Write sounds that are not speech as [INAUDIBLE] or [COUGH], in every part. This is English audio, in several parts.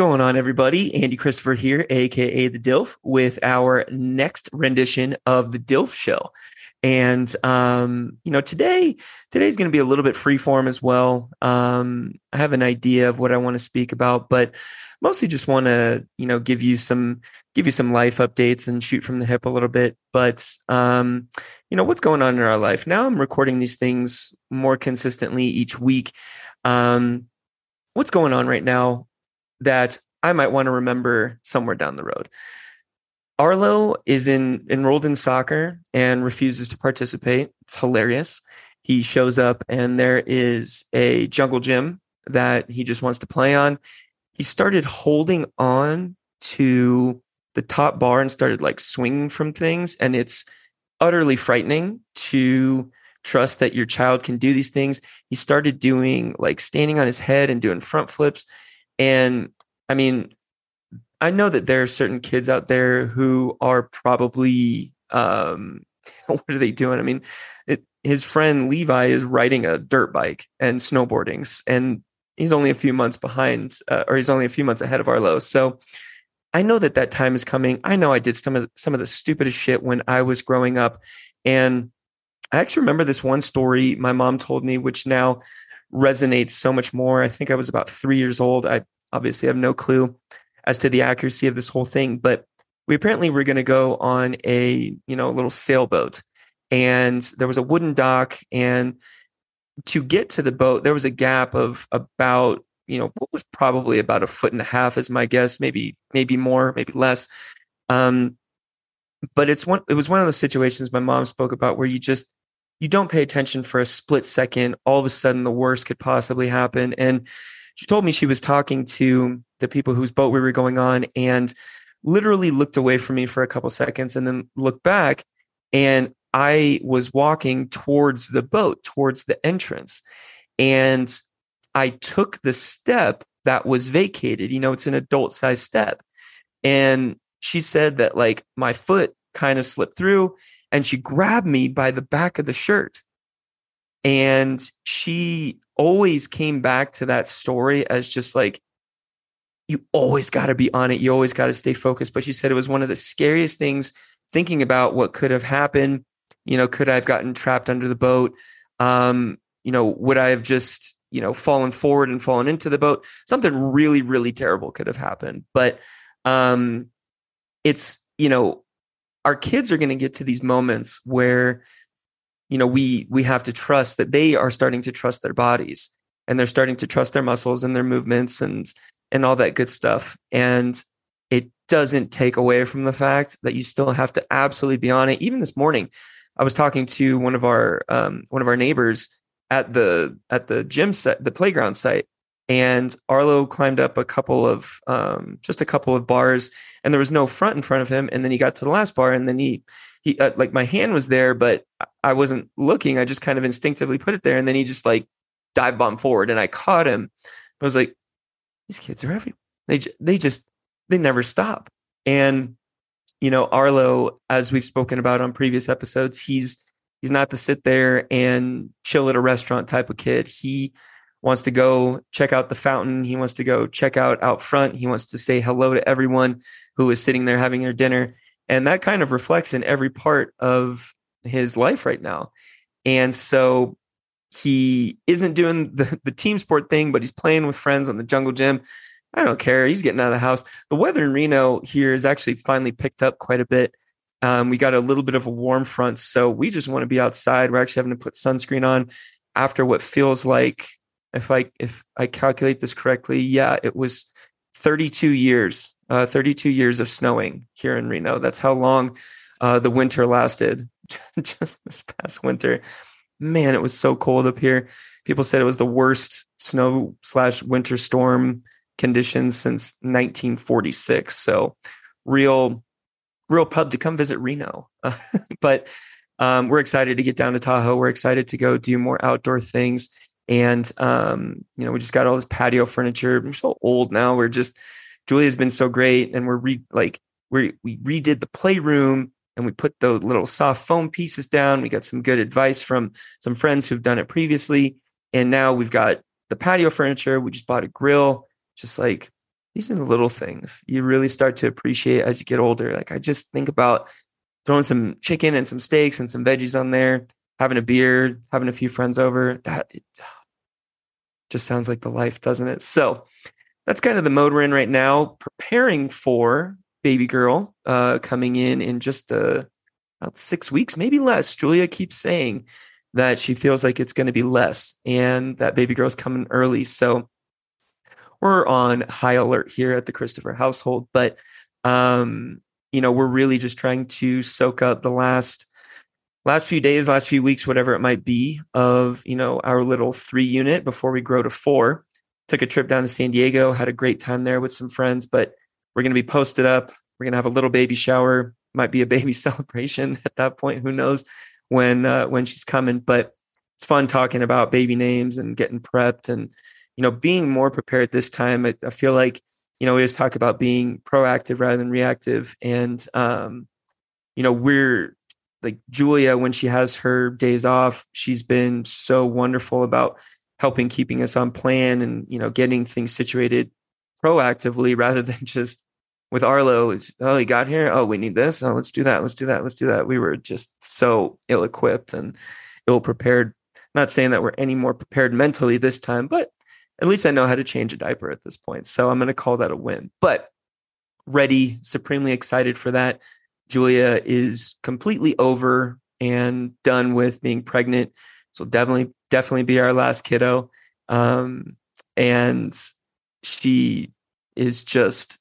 Going on, everybody? Andy Christopher here, aka the DILF, with our next rendition of the DILF Show. And um, you know, today today's going to be a little bit freeform as well. Um, I have an idea of what I want to speak about, but mostly just want to you know give you some give you some life updates and shoot from the hip a little bit. But um, you know, what's going on in our life now? I'm recording these things more consistently each week. Um, what's going on right now that I might want to remember somewhere down the road. Arlo is in enrolled in soccer and refuses to participate. It's hilarious. He shows up and there is a jungle gym that he just wants to play on. He started holding on to the top bar and started like swinging from things and it's utterly frightening to trust that your child can do these things. He started doing like standing on his head and doing front flips and I mean, I know that there are certain kids out there who are probably, um, [LAUGHS] what are they doing? I mean, it, his friend Levi is riding a dirt bike and snowboarding, and he's only a few months behind, uh, or he's only a few months ahead of Arlo. So I know that that time is coming. I know I did some of some of the stupidest shit when I was growing up, and I actually remember this one story my mom told me, which now resonates so much more. I think I was about three years old. I obviously have no clue as to the accuracy of this whole thing, but we apparently were going to go on a you know little sailboat, and there was a wooden dock, and to get to the boat, there was a gap of about you know what was probably about a foot and a half, is my guess, maybe maybe more, maybe less. Um, but it's one. It was one of those situations my mom spoke about where you just you don't pay attention for a split second. All of a sudden, the worst could possibly happen, and she told me she was talking to the people whose boat we were going on and literally looked away from me for a couple seconds and then looked back and I was walking towards the boat, towards the entrance. And I took the step that was vacated. You know, it's an adult size step. And she said that like my foot kind of slipped through and she grabbed me by the back of the shirt. And she always came back to that story as just like, you always got to be on it. You always got to stay focused. But she said it was one of the scariest things thinking about what could have happened. You know, could I have gotten trapped under the boat? Um, you know, would I have just, you know, fallen forward and fallen into the boat? Something really, really terrible could have happened. But um, it's, you know, our kids are going to get to these moments where you know we we have to trust that they are starting to trust their bodies and they're starting to trust their muscles and their movements and and all that good stuff. And it doesn't take away from the fact that you still have to absolutely be on it. Even this morning i was talking to one of our um, one of our neighbors at the at the gym set the playground site and arlo climbed up a couple of um, just a couple of bars and there was no front in front of him and then he got to the last bar and then he he uh, like my hand was there, but I wasn't looking. I just kind of instinctively put it there, and then he just like dive bomb forward, and I caught him. I was like, these kids are everywhere. They they just they never stop. And you know, Arlo, as we've spoken about on previous episodes, he's he's not the sit there and chill at a restaurant type of kid. He wants to go check out the fountain. He wants to go check out out front. He wants to say hello to everyone who is sitting there having their dinner. And that kind of reflects in every part of his life right now. And so he isn't doing [LAUGHS] the, the team sport thing but he's playing with friends on the jungle gym. I don't care. He's getting out of the house. The weather in reno here is actually finally picked up quite a bit. Um, we got a little bit of a warm front so we just want to be outside. We're actually having to put sunscreen on after what feels like if i if i calculate this correctly yeah it was 32 years uh, 32 years of snowing here in Reno. That's how long uh, the winter lasted. [LAUGHS] Just this past winter, man, it was so cold up here. People said it was the worst snow slash winter storm conditions since 1946. So, real, real pub to come visit Reno. [LAUGHS] but um, we're excited to get down to Tahoe. We're excited to go do more outdoor things. And um, you know, we just got all this patio furniture. We're so old now. We're just Julia's been so great, and we're re like we we redid the playroom and we put the little soft foam pieces down. We got some good advice from some friends who've done it previously, and now we've got the patio furniture. We just bought a grill, just like these are the little things you really start to appreciate as you get older. Like I just think about throwing some chicken and some steaks and some veggies on there, having a beer, having a few friends over. That it just sounds like the life, doesn't it? So that's kind of the mode we're in right now, preparing for baby girl uh, coming in in just uh, about six weeks, maybe less. Julia keeps saying that she feels like it's going to be less and that baby girl's coming early. So we're on high alert here at the Christopher household, but um, you know, we're really just trying to soak up the last last few days, last few weeks, whatever it might be, of you know our little three unit before we grow to four. Took a trip down to San Diego, had a great time there with some friends, but we're going to be posted up. We're going to have a little baby shower. Might be a [LAUGHS] baby celebration at that point. Who knows when uh, when she's coming? But it's fun talking about baby names and getting prepped and you know being more prepared this time. I, I feel like you know we always talk about being proactive rather than reactive, and um, you know we're like Julia when she has her days off. She's been so wonderful about helping keeping us on plan and you know getting things situated proactively [LAUGHS] rather than just with Arlo, oh, he got here. Oh, we need this. Oh, let's do that. Let's do that. Let's do that. We were just so ill equipped and ill prepared. Not saying that we're any more prepared mentally this time, but at least I know how to change a diaper at this point. So I'm going to call that a win. But ready, supremely excited for that. Julia is completely over and done with being pregnant. So definitely, definitely be our last kiddo. Um, and she is just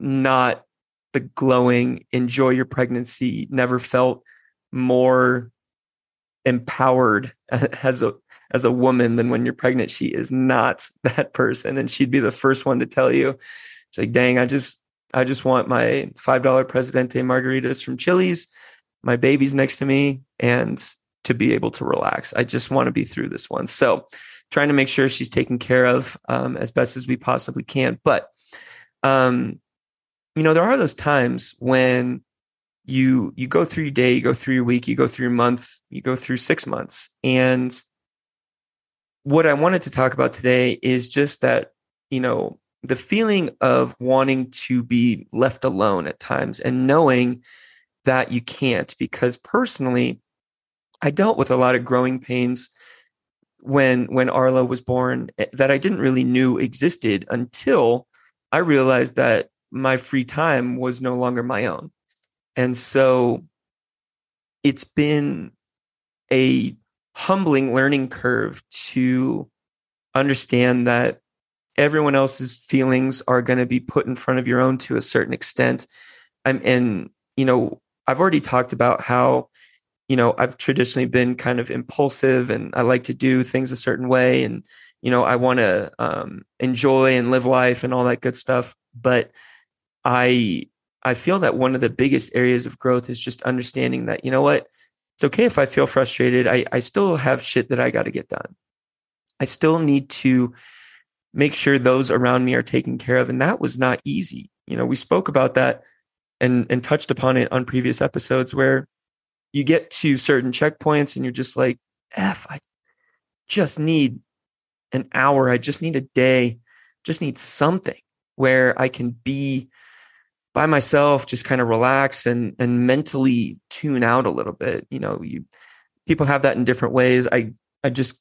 not the glowing, enjoy your pregnancy, never felt more empowered [LAUGHS] as a as a woman than when you're pregnant. She is not [LAUGHS] that person. And she'd be the first one to tell you, she's like, dang, I just I just want my five dollar Presidente margaritas from Chili's, my baby's next to me, and to be able to relax. I just want to be through this one. So trying to make sure she's taken care of um, as best as we possibly can. But um, you know, there are those times when you you go through your day, you go through your week, you go through your month, you go through six months. And what I wanted to talk about today is just that, you know, the feeling of wanting to be left alone at times and knowing that you can't because personally I dealt with a lot of growing pains when when Arlo was born eh, that I didn't really knew existed until I realized that my free time was no longer my own. And so it's been a humbling learning curve to understand that everyone else's feelings are going to be put in front of your own to a certain extent. I'm, and, you know, I've already talked about how, you know, I've traditionally been kind of impulsive and I like to do things a certain way. And, you know, I want to um, enjoy and live life and all that good stuff. But I I feel that one of the biggest areas of growth is just understanding that, you know what, it's okay if I feel frustrated. I, I still have shit that I got to get done. I still need to make sure those around me are taken care of. And that was not easy. You know, we spoke about that and and touched upon it on previous episodes where you get to certain checkpoints and you're just like, F, I just need an hour. I just need a day, just need something where I can be by myself, just kind of relax and and mentally tune out a little bit. You know, you people have that in different ways. I I just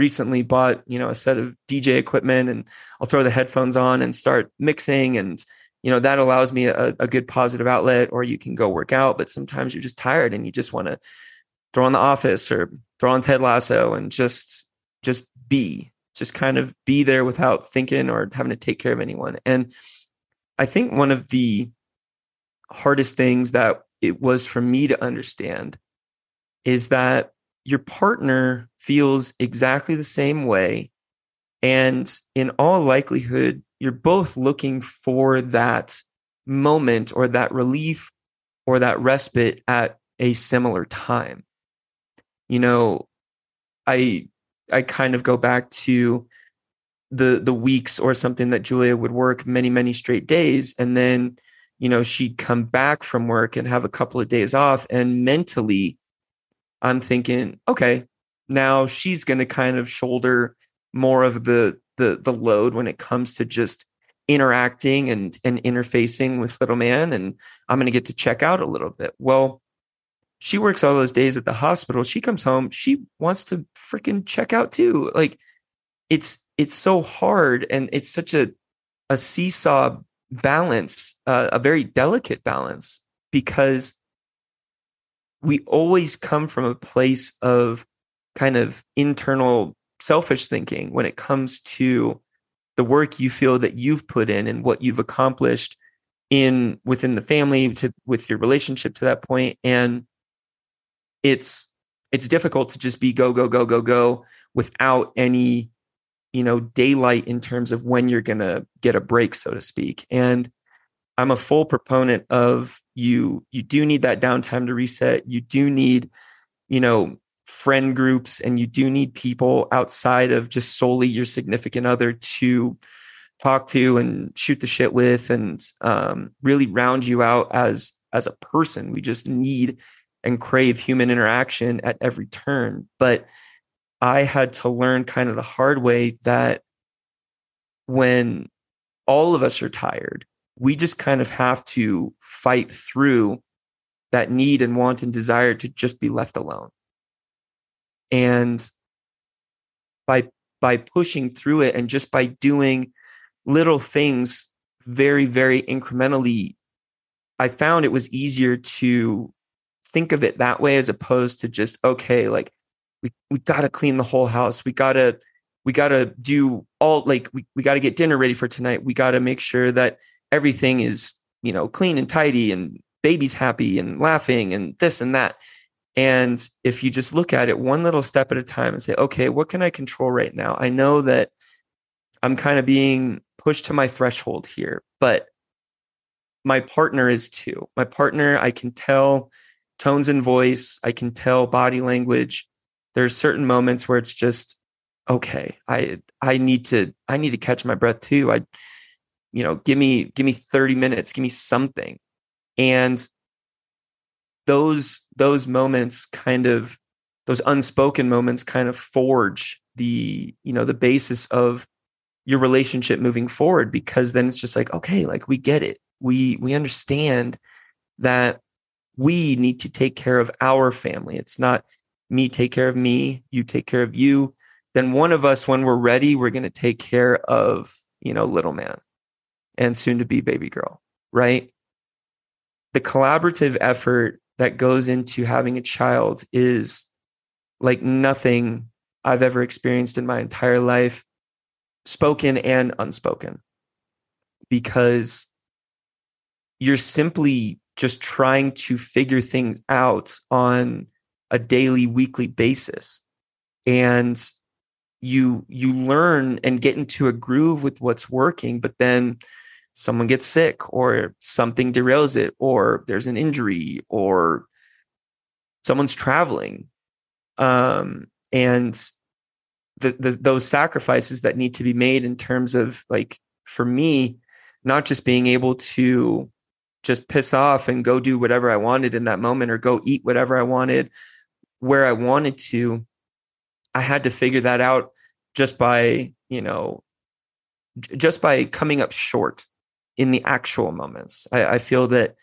recently bought, you know, a set of DJ equipment and I'll throw the headphones on and start mixing and you know that allows me a, a good positive outlet or you can go work out but sometimes you're just tired and you just want to throw on the office or throw on ted lasso and just just be just kind of be there without thinking or having to take care of anyone. And I think one of the hardest things that it was for me to understand is that your partner feels exactly the same way. And in all likelihood, you're both looking for that moment or that relief or that respite at a similar time. You know, I I kind of go back to the the weeks or something that Julia would work many many straight days and then you know she'd come back from work and have a couple of days off and mentally I'm thinking okay now she's going to kind of shoulder more of the the the load when it comes to just interacting and and interfacing with little man and i'm going to get to check out a little bit. Well she works all those days at the hospital. She comes home. She wants to freaking check out too. Like it's it's so hard and it's such a a seesaw balance uh, a very delicate balance because we always come from a place of kind of internal selfish thinking when it comes to the work you feel that you've put in and what you've accomplished in within the family to with your relationship to that point. And it's it's difficult to just be go go go go go without any you know daylight in terms of when you're going to get a break so to speak. And i'm a full proponent of you you do need that downtime to reset. You do need you know friend groups and you do need people outside of just solely your significant other to talk to and shoot the shit with and um, really round you out as as a person. We just need and crave human interaction at every turn. But i had to learn kind of the hard way that when all of us are tired we just kind of have to fight through that need and want and desire to just be left alone and by by pushing through it and just by doing little things very very incrementally i found it was easier to think of it that way as opposed to just okay like we we got to clean the whole house. We got to we got to do all like we, we got to get dinner ready for tonight. We got to make sure that everything is you know clean and tidy and baby's happy and laughing and this and that and if you just look at it one little step at a time and say, okay, what can I control right now? I know that I'm kind of being pushed to my threshold here, but my partner is too. My partner, I can tell tones and voice, I can tell body language. There's certain moments where it's just, okay, I I need to I need to catch my breath too. I you know, give me give me 30 minutes, give me something. And those those moments kind of those unspoken moments kind of forge the you know the basis of your relationship moving forward because then it's just like okay like we get it. We we understand that we need to take care of our family. It's not me take care of me you take care of you. Then one of us when we're ready we're going to take care of you know little man and soon to be baby girl right? The collaborative effort that goes into having a child is like nothing I've ever experienced in my entire life, spoken and unspoken, because you're simply just trying to figure things out on a daily, weekly basis. And you you learn and get into a groove with what's working, but then someone gets sick or something derails it or there's an injury or someone's traveling. Um, and the, the, those sacrifices that need to be made in terms of like for me not just being able to just piss off and go do whatever i wanted in that moment or go eat whatever i wanted where i wanted to i had to figure that out just by you know just by coming up short in the actual moments. I, I feel that,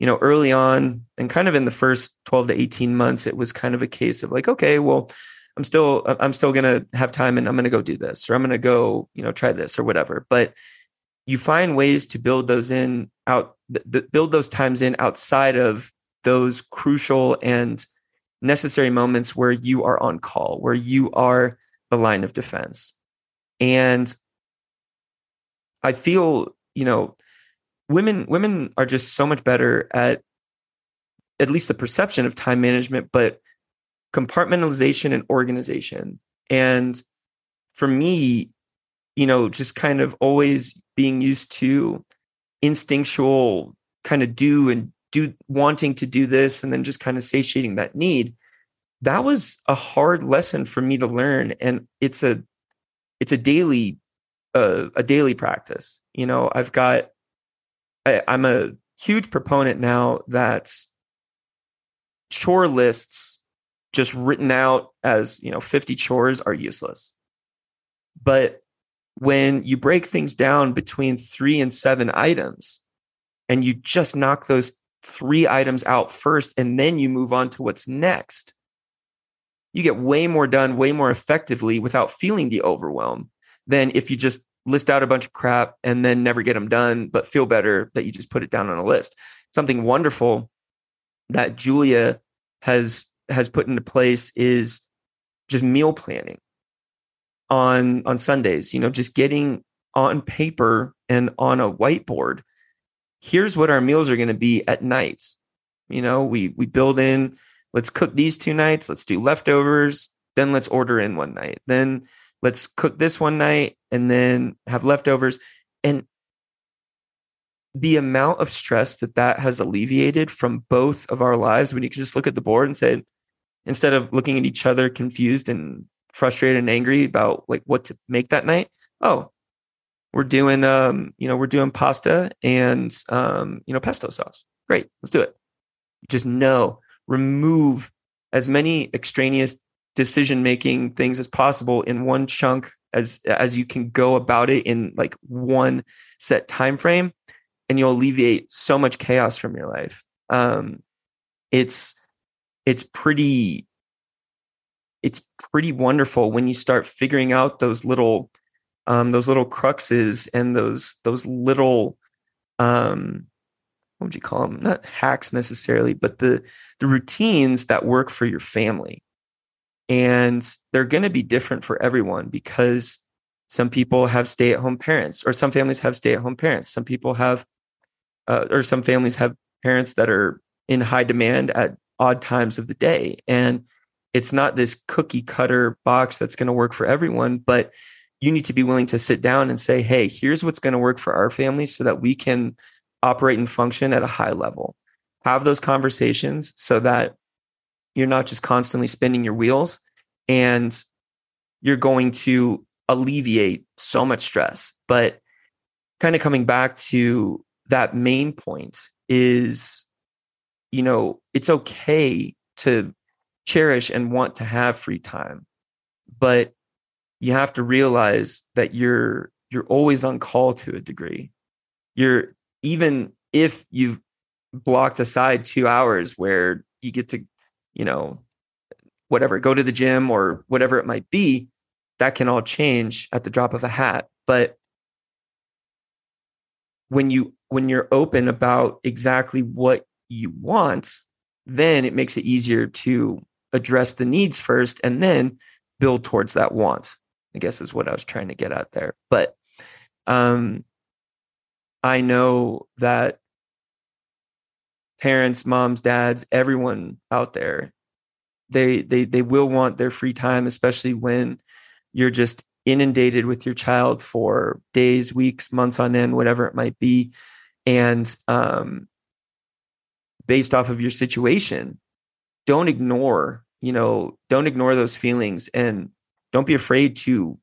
you know, early on and kind of in the first 12 to 18 months, it was kind of a case of like, okay, well, I'm still I'm still gonna have time and I'm gonna go do this or I'm gonna go, you know, try this or whatever. But you find ways to build those in out th- build those times in outside of those crucial and necessary moments where you are on call, where you are the line of defense. And I feel you know women women are just so much better at at least the perception of time management but compartmentalization and organization. And for me you know just kind of always being used to instinctual kind of do and do wanting to do this and then just kind of satiating that need that was a hard lesson for me to learn. And it's a it's a daily a, a daily practice. You know, I've got, I, I'm a huge proponent now that chore lists just written out as, you know, 50 chores are useless. But when you break things down between three and seven items and you just knock those three items out first and then you move on to what's next, you get way more done way more effectively without feeling the overwhelm than if you just list out a bunch of crap and then never get them done, but feel better that you just put it down on a list. Something wonderful that Julia has has put into place is just meal planning on on Sundays, you know, just getting on paper and on a whiteboard. Here's what our meals are going to be at night. You know, we we build in let's cook these two nights, let's do leftovers, then let's order in one night. Then let's cook this one night and then have leftovers and the amount of stress that that has alleviated from both of our lives when you can just look at the board and say instead of looking at each other confused and frustrated and angry about like what to make that night oh we're doing um you know we're doing pasta and um you know pesto sauce. Great let's do it. Just know remove as many extraneous decision making things as possible in one chunk as as you can go about it in like one set time frame and you'll alleviate so much chaos from your life. Um it's it's pretty it's pretty wonderful when you start figuring out those little um those little cruxes and those those little um what would you call them not hacks necessarily but the the routines that work for your family and they're going to be different for everyone because some people have stay at home parents, or some families have stay at home parents. Some people have, uh, or some families have parents that are in high demand at odd times of the day. And it's not this cookie cutter box that's going to work for everyone, but you need to be willing to sit down and say, hey, here's what's going to work for our family so that we can operate and function at a high level. Have those conversations so that you're not just constantly spinning your wheels and you're going to alleviate so much stress. But kind of coming back to that main point is, you know, it's okay to cherish and want to have free time, but you have to realize that you're you're always on call to a degree. You're even if you've blocked aside two hours where you get to you know, whatever, go to the gym or whatever it might be, that can all change at the drop of a hat. But when you when you're open about exactly what you want, then it makes it easier to address the needs first and then build towards that want. I guess is what I was trying to get at there. But um I know that parents, moms, dads, everyone out there, they they they will want their free time, especially when you're just inundated with your child for days, weeks, months on end, whatever it might be, and um, based off of your situation, don't ignore you know don't ignore those feelings and don't be afraid to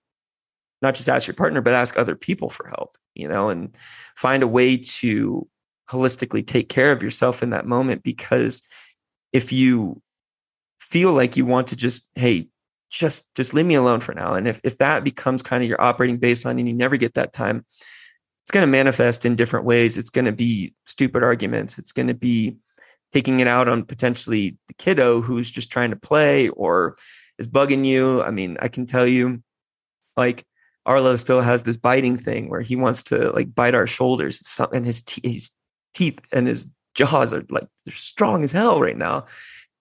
not just ask your partner but ask other people for help you know and find a way to holistically take care of yourself in that moment because if you feel like you want to just hey just just leave me alone for now and if if that becomes kind of your operating baseline and you never get that time it's going to manifest in different ways. It's going to be stupid arguments. It's going to be taking it out on potentially the kiddo who's just trying to play or is bugging you. I mean i can tell you like Arlo still has this biting thing where he wants to like bite our shoulders. And his, te- his teeth and his jaws are like they're strong as hell right now.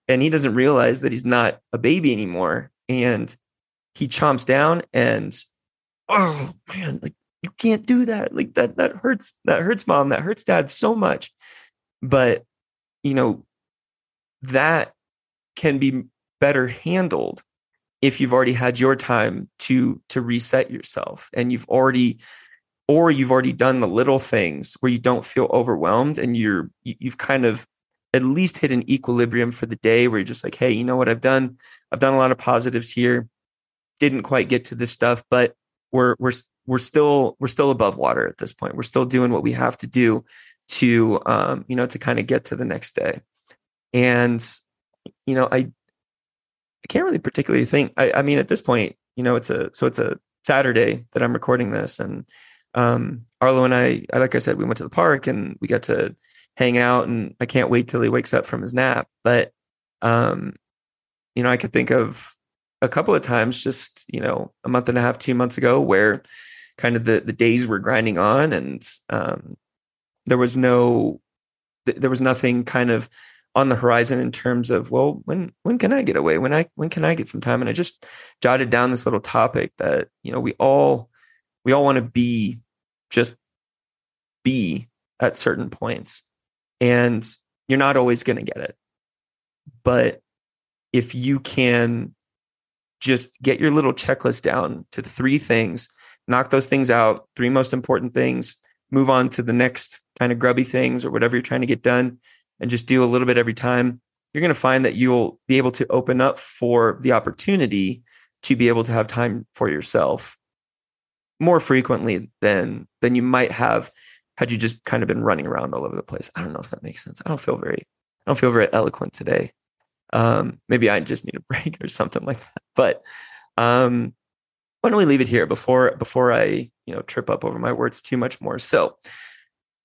And he doesn't realize that he's not a baby anymore. And he chomps down and oh man, like you can't do that. Like that that hurts, that hurts mom, that hurts dad so much. But you know, that can be better handled if you've already had your time to to reset yourself and you've already or you've already done the little things where you don't feel overwhelmed and you're you've kind of at least hit an equilibrium for the day where you're just like hey you know what? I've done i've done a lot of positives here. Didn't quite get to this stuff but we're we're we're still we're still above water at this point. We're still doing what we have to do to um you know to kind of get to the next day. And you know i i can't really particularly think i i mean at this point you know it's a so it's a Saturday that I'm recording this, and um, Arlo and I, like I said, we went to the park and we got to hang out, and I can't wait till he wakes up from his nap. But um, you know, I could think of a couple of times just you know a month and a half, two months ago, where kind of the the days were grinding on, and um, there was no, there was nothing kind of on the horizon in terms of well when when can i get away when i when can i get some time and i just jotted down this little topic that you know we all we all want to be just be at certain points. And you're not always going to get it. But if you can just get your little checklist down to three things knock those things out three most important things move on to the next kind of grubby things or whatever you're trying to get done and just do a little bit every time, you're going to find that you'll be able to open up for the opportunity to be able to have time for yourself more frequently than than you might have had you just kind of been running around all over the place. I don't know if that makes sense. I don't feel very I don't feel very eloquent today. Um, maybe I just need a [LAUGHS] break or something like that. But um, why don't we leave it here before before I you know trip up over my words too much more? So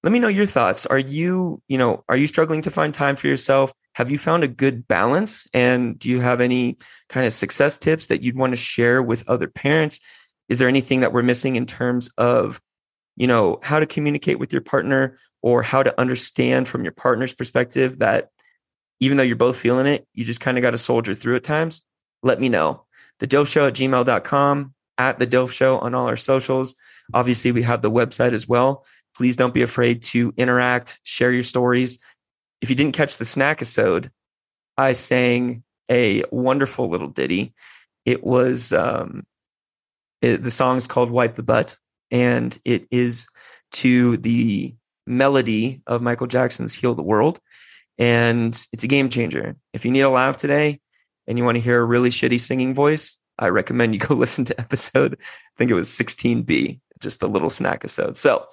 let me know your thoughts. Are you, you know, are you struggling to find time for yourself? Have you found a good balance? And do you have any kind of success tips that you'd want to share with other parents? Is there anything that we're missing in terms of, you know, how to communicate with your partner or how to understand from your partner's perspective that even though you're both feeling it, you just kind of got to soldier through at times? Let me know. The Dilf Show at gmail.com, at the Dilf Show on all our socials. Obviously, we have the website as well Please don't be afraid to interact, share your stories. If you didn't catch the snack episode, I sang a wonderful little ditty. It was um, it, the song's called "Wipe the Butt," and it is to the melody of Michael Jackson's "Heal the World," and it's a game changer. If you need a laugh today and you want to hear a really shitty singing voice, I recommend you go [LAUGHS] listen to episode. I think it was 16B, just a little snack episode. So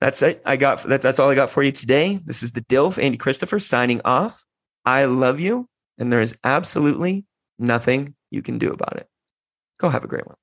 that's it. I got that, that's all I got for you today. This is the DILF, Andy Christopher, signing off. I love you, and there is absolutely nothing you can do about it. Go have a great one.